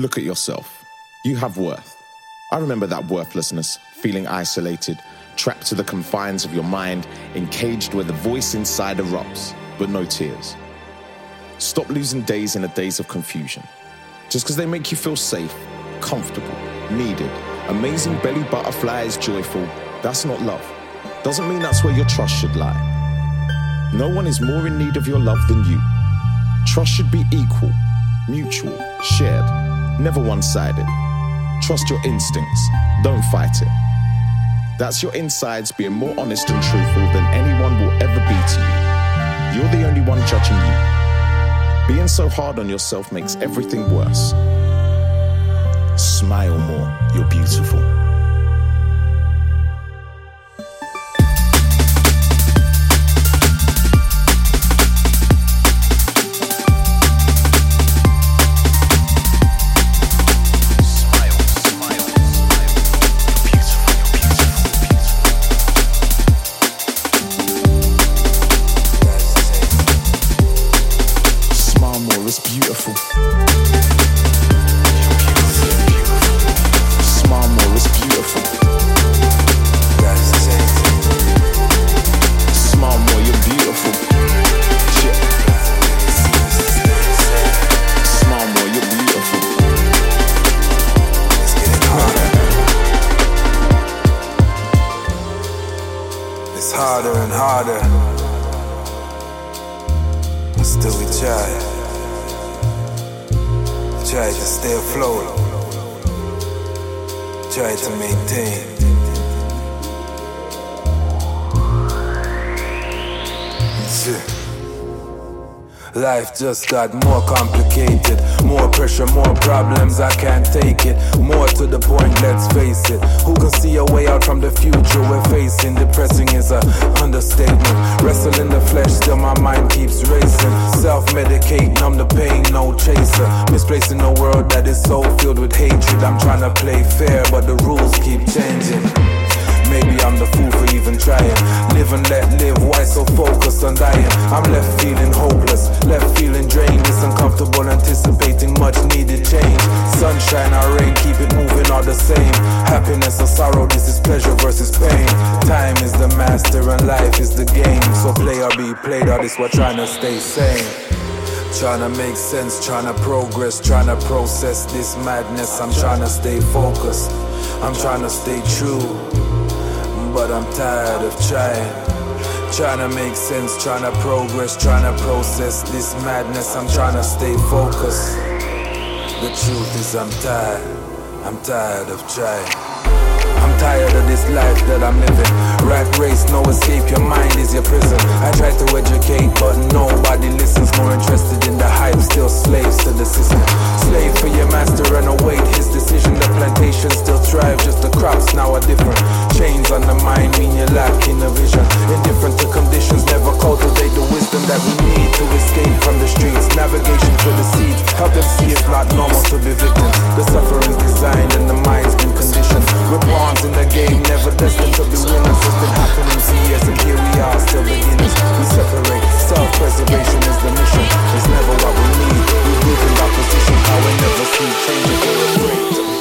Look at yourself. You have worth. I remember that worthlessness, feeling isolated, trapped to the confines of your mind, encaged where the voice inside erupts, but no tears. Stop losing days in a daze of confusion. Just because they make you feel safe, comfortable, needed, amazing belly butterflies, joyful, that's not love. Doesn't mean that's where your trust should lie. No one is more in need of your love than you. Trust should be equal, mutual, shared, never one sided. Trust your instincts, don't fight it. That's your insides being more honest and truthful than anyone will ever be to you. You're the only one judging you. Being so hard on yourself makes everything worse. Smile more, you're beautiful. Just got more complicated. More pressure, more problems, I can't take it. More to the point, let's face it. Who can see a way out from the future we're facing? Depressing is a understatement. Wrestle in the flesh, still my mind keeps racing. Self medicate, numb the pain, no chaser. Misplacing a world that is so filled with hatred. I'm trying to play fair, but the rules keep changing. Maybe I'm the fool for even trying. Live and let live, why so focused on dying? I'm left feeling hopeless, left feeling drained. It's uncomfortable, anticipating much needed change. Sunshine or rain, keep it moving all the same. Happiness or sorrow, this is pleasure versus pain. Time is the master and life is the game. So play or be played, or this we're trying to stay sane. Trying to make sense, trying to progress, trying to process this madness. I'm trying to stay focused, I'm trying to stay true but I'm tired of trying. Trying to make sense, trying to progress, trying to process this madness. I'm trying to stay focused. The truth is, I'm tired. I'm tired of trying. I'm tired this life that I'm living. Rat race, no escape, your mind is your prison. I try to educate, but nobody listens. More interested in the hype, still slaves to the system. Slave for your master and await his decision. The plantation still thrive, just the crops now are different. Chains on the mind mean you're lacking a vision. Indifferent to conditions, never cultivate the wisdom that we need to escape from the streets. Navigation for the seeds, help them see it's not normal to be victims. The suffering's designed and the mind's been conditioned. We're pawns in the game, never destined to be winners. It's been happening for years, and here we are, still beginners. We separate, self-preservation is the mission. It's never what we need. We've weakened our position, how we never see change. We're afraid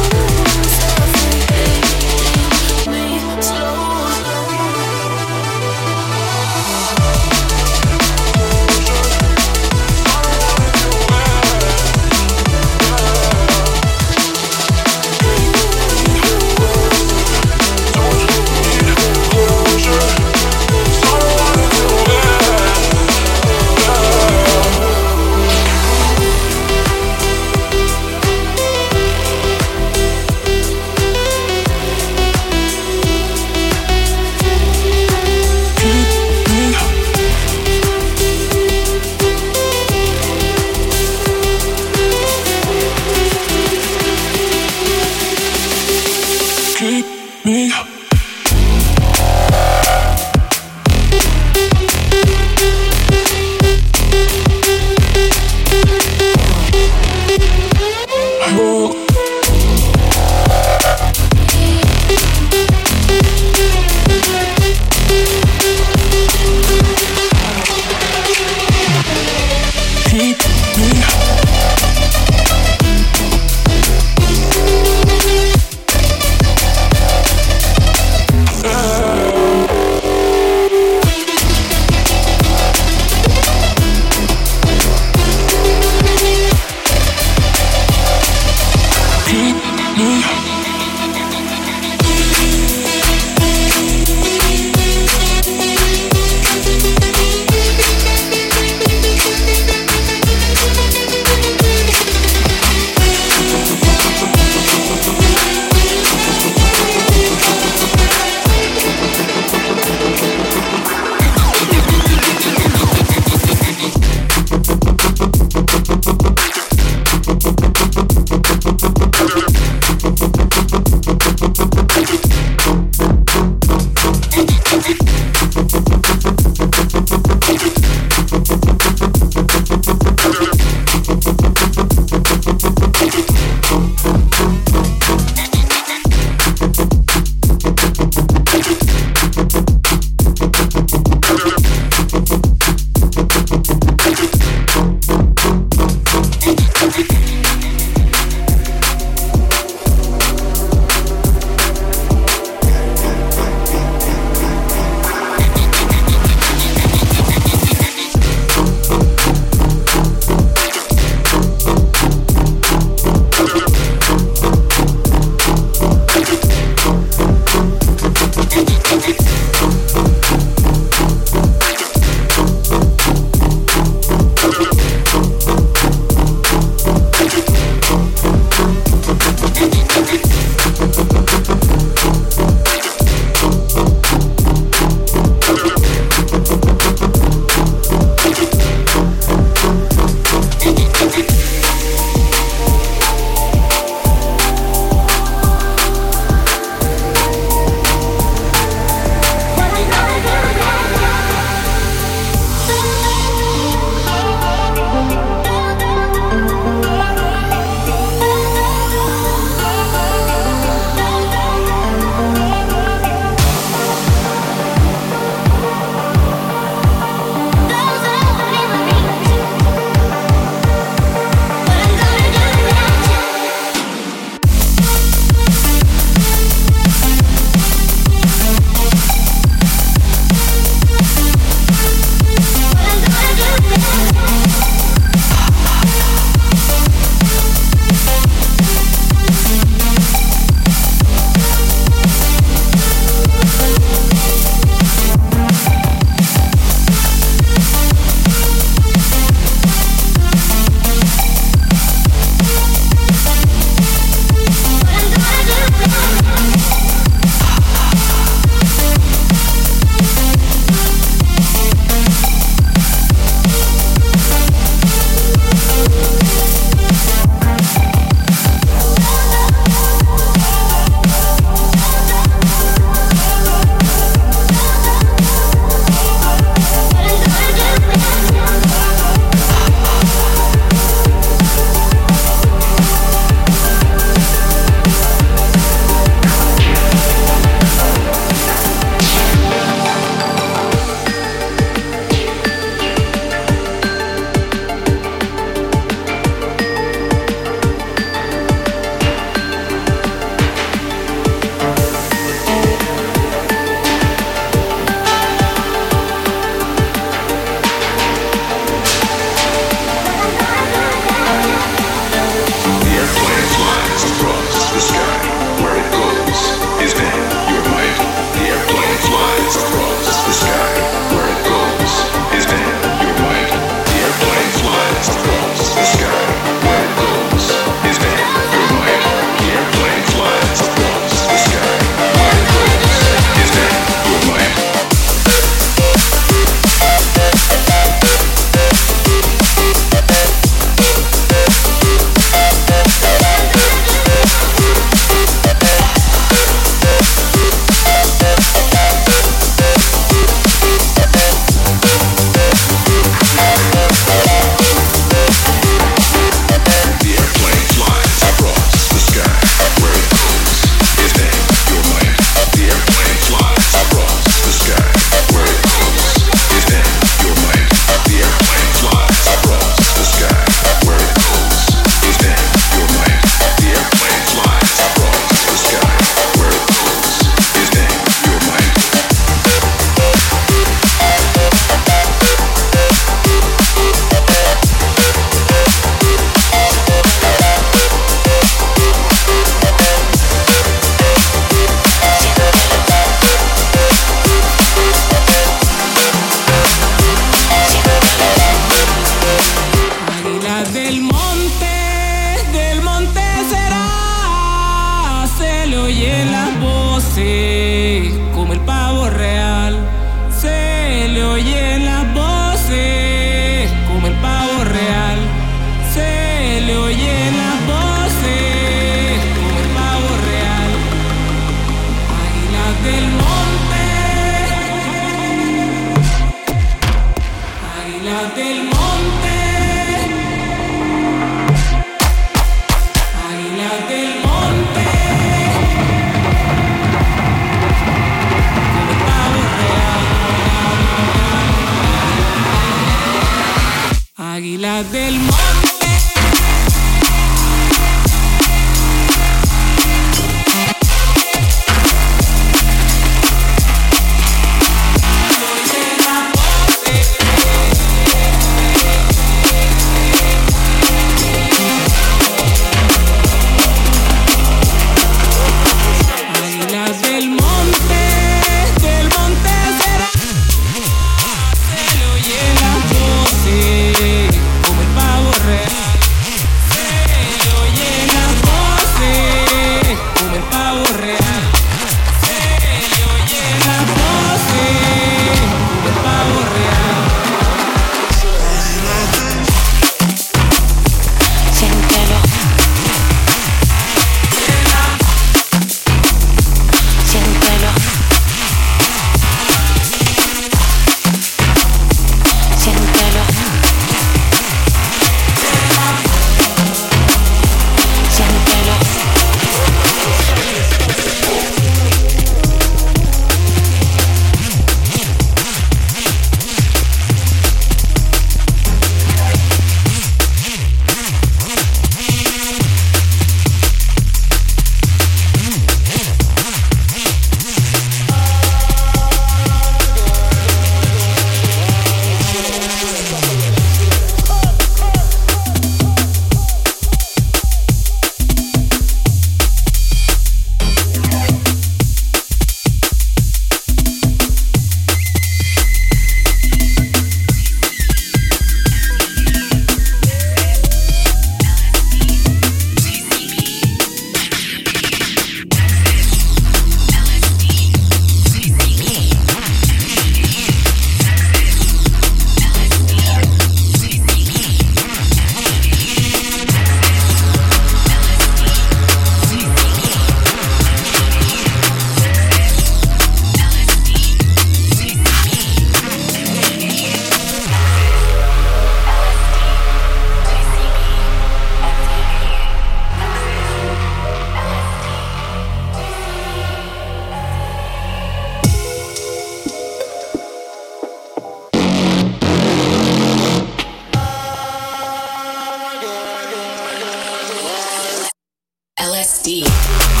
deep.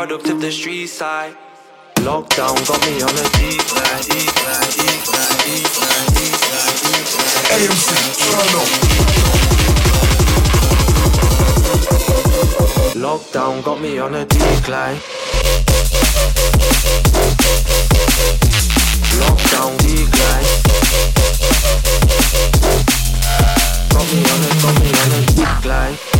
product of the street side. Lockdown got me on a deep line. AMC, Turno. Lockdown got me on a decline. Lockdown decline. Got me on a, got me on a decline.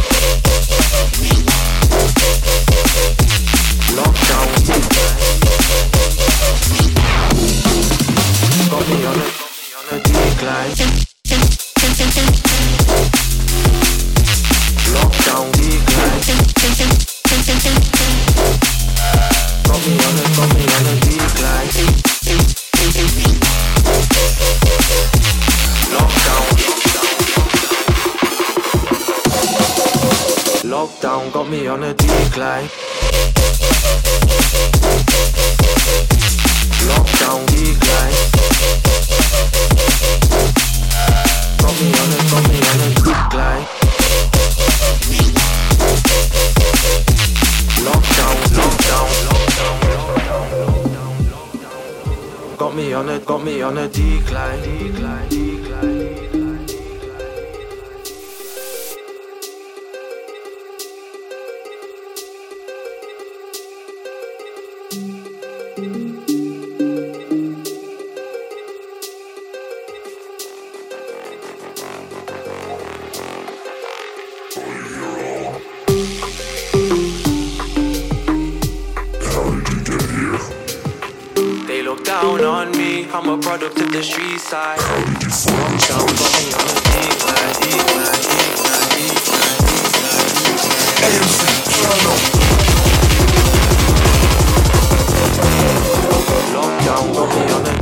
Got me on a, on decline. got me on a decline. Lockdown decline. Got me on a, got me on a decline. Lockdown, lockdown. Got me on a, got me on a decline. decline. look down on me. I'm a product of the street side. Down me? Lockdown, me on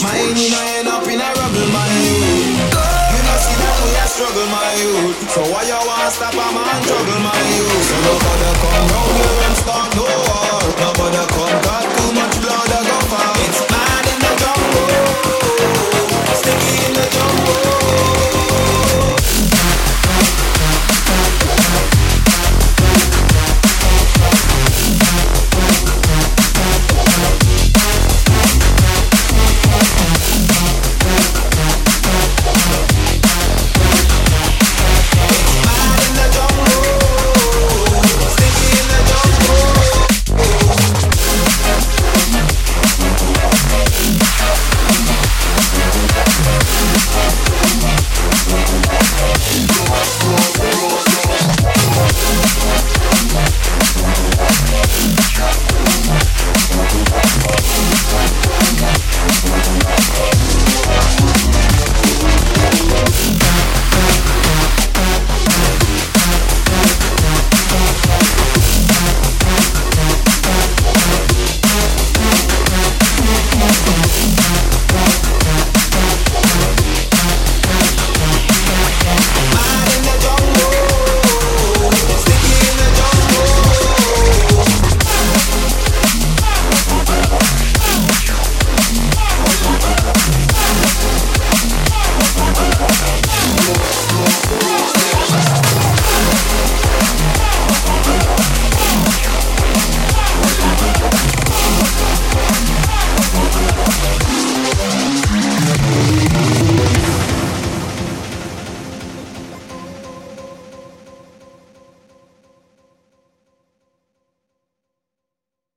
youth? Mine, you know, end up in a rubble, my youth. You know, see that we a struggle, my youth. So why you wanna stop a man struggle, my youth? So nobody come round here and start no war. Nobody come got too much.